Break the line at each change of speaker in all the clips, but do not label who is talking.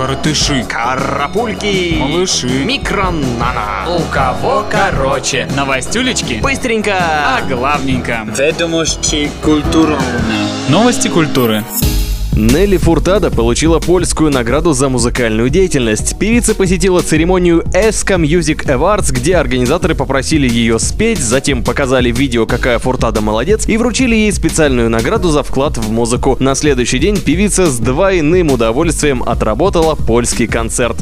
Коротыши.
Карапульки.
Малыши.
Микронана.
У кого короче. Новостюлечки.
Быстренько.
А главненько.
Ведомости культурно.
Новости культуры.
Нелли Фуртада получила польскую награду за музыкальную деятельность. Певица посетила церемонию ESCA Music Awards, где организаторы попросили ее спеть, затем показали видео, какая Фуртада молодец, и вручили ей специальную награду за вклад в музыку. На следующий день певица с двойным удовольствием отработала польский концерт.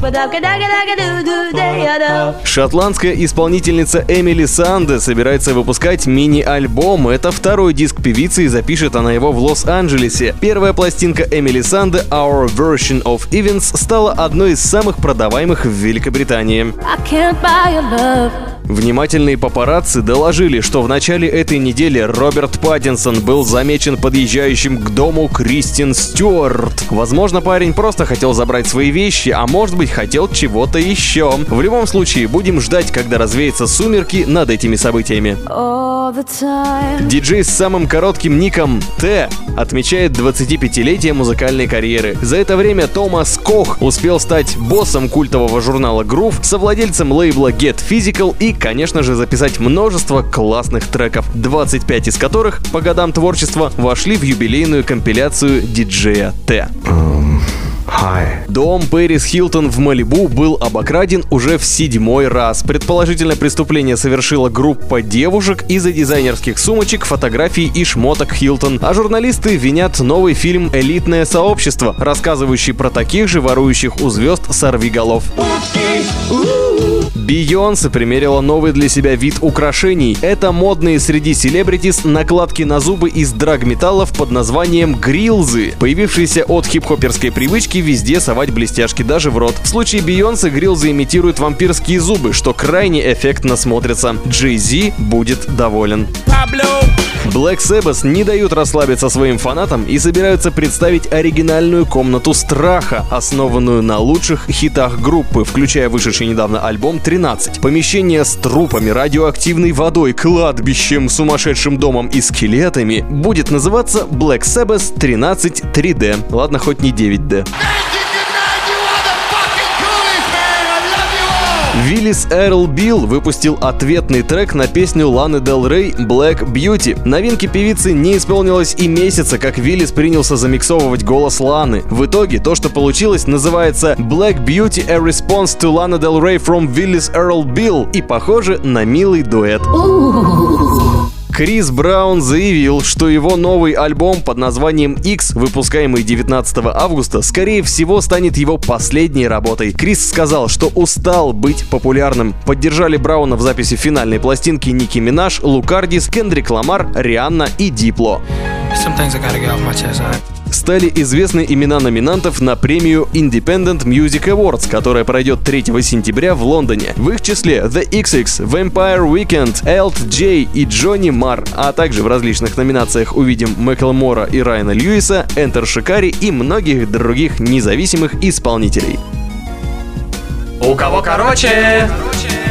Шотландская исполнительница Эмили Санде собирается выпускать мини-альбом. Это второй диск певицы и запишет она его в Лос-Анджелесе. Первая пластинка Эмили Санде Our Version of Events стала одной из самых продаваемых в Великобритании. Внимательные папарацци доложили, что в начале этой недели Роберт Паттинсон был замечен подъезжающим к дому Кристин Стюарт. Возможно, парень просто хотел забрать свои вещи, а может быть хотел чего-то еще. В любом случае, будем ждать, когда развеются сумерки над этими событиями. Диджей с самым коротким ником Т отмечает 25-летие музыкальной карьеры. За это время Томас Кох успел стать боссом культового журнала Groove, совладельцем лейбла Get Physical и, конечно же, записать множество классных треков, 25 из которых по годам творчества вошли в юбилейную компиляцию диджея Т. Дом Пэрис Хилтон в Малибу был обокраден уже в седьмой раз. Предположительно, преступление совершила группа девушек из-за дизайнерских сумочек, фотографий и шмоток Хилтон. А журналисты винят новый фильм «Элитное сообщество», рассказывающий про таких же ворующих у звезд сорвиголов. Бейонсе примерила новый для себя вид украшений. Это модные среди селебритис накладки на зубы из драгметаллов под названием грилзы, появившиеся от хип-хоперской привычки везде совать блестяшки даже в рот. В случае Бейонсе грилзы имитируют вампирские зубы, что крайне эффектно смотрится. Джей Зи будет доволен. Black Sabbath не дают расслабиться своим фанатам и собираются представить оригинальную комнату страха, основанную на лучших хитах группы, включая вышедший недавно альбом 13. Помещение с трупами, радиоактивной водой, кладбищем, сумасшедшим домом и скелетами будет называться Black Sabbath 13 3D. Ладно, хоть не 9D. Виллис Эрл Билл выпустил ответный трек на песню Ланы Дел Рей «Black Beauty». Новинки певицы не исполнилось и месяца, как Виллис принялся замиксовывать голос Ланы. В итоге то, что получилось, называется «Black Beauty – A Response to Lana Del Rey from Willis Earl Bill» и похоже на милый дуэт. Крис Браун заявил, что его новый альбом под названием X, выпускаемый 19 августа, скорее всего станет его последней работой. Крис сказал, что устал быть популярным. Поддержали Брауна в записи финальной пластинки Ники Минаж, Лукардис, Кендрик Ламар, Рианна и Дипло. Стали известны имена номинантов на премию Independent Music Awards, которая пройдет 3 сентября в Лондоне. В их числе The XX, Vampire Weekend, Elt J и Джонни Мар, а также в различных номинациях увидим Мэкл Мора и Райана Льюиса, Энтер Шикари и многих других независимых исполнителей.
У кого короче? короче.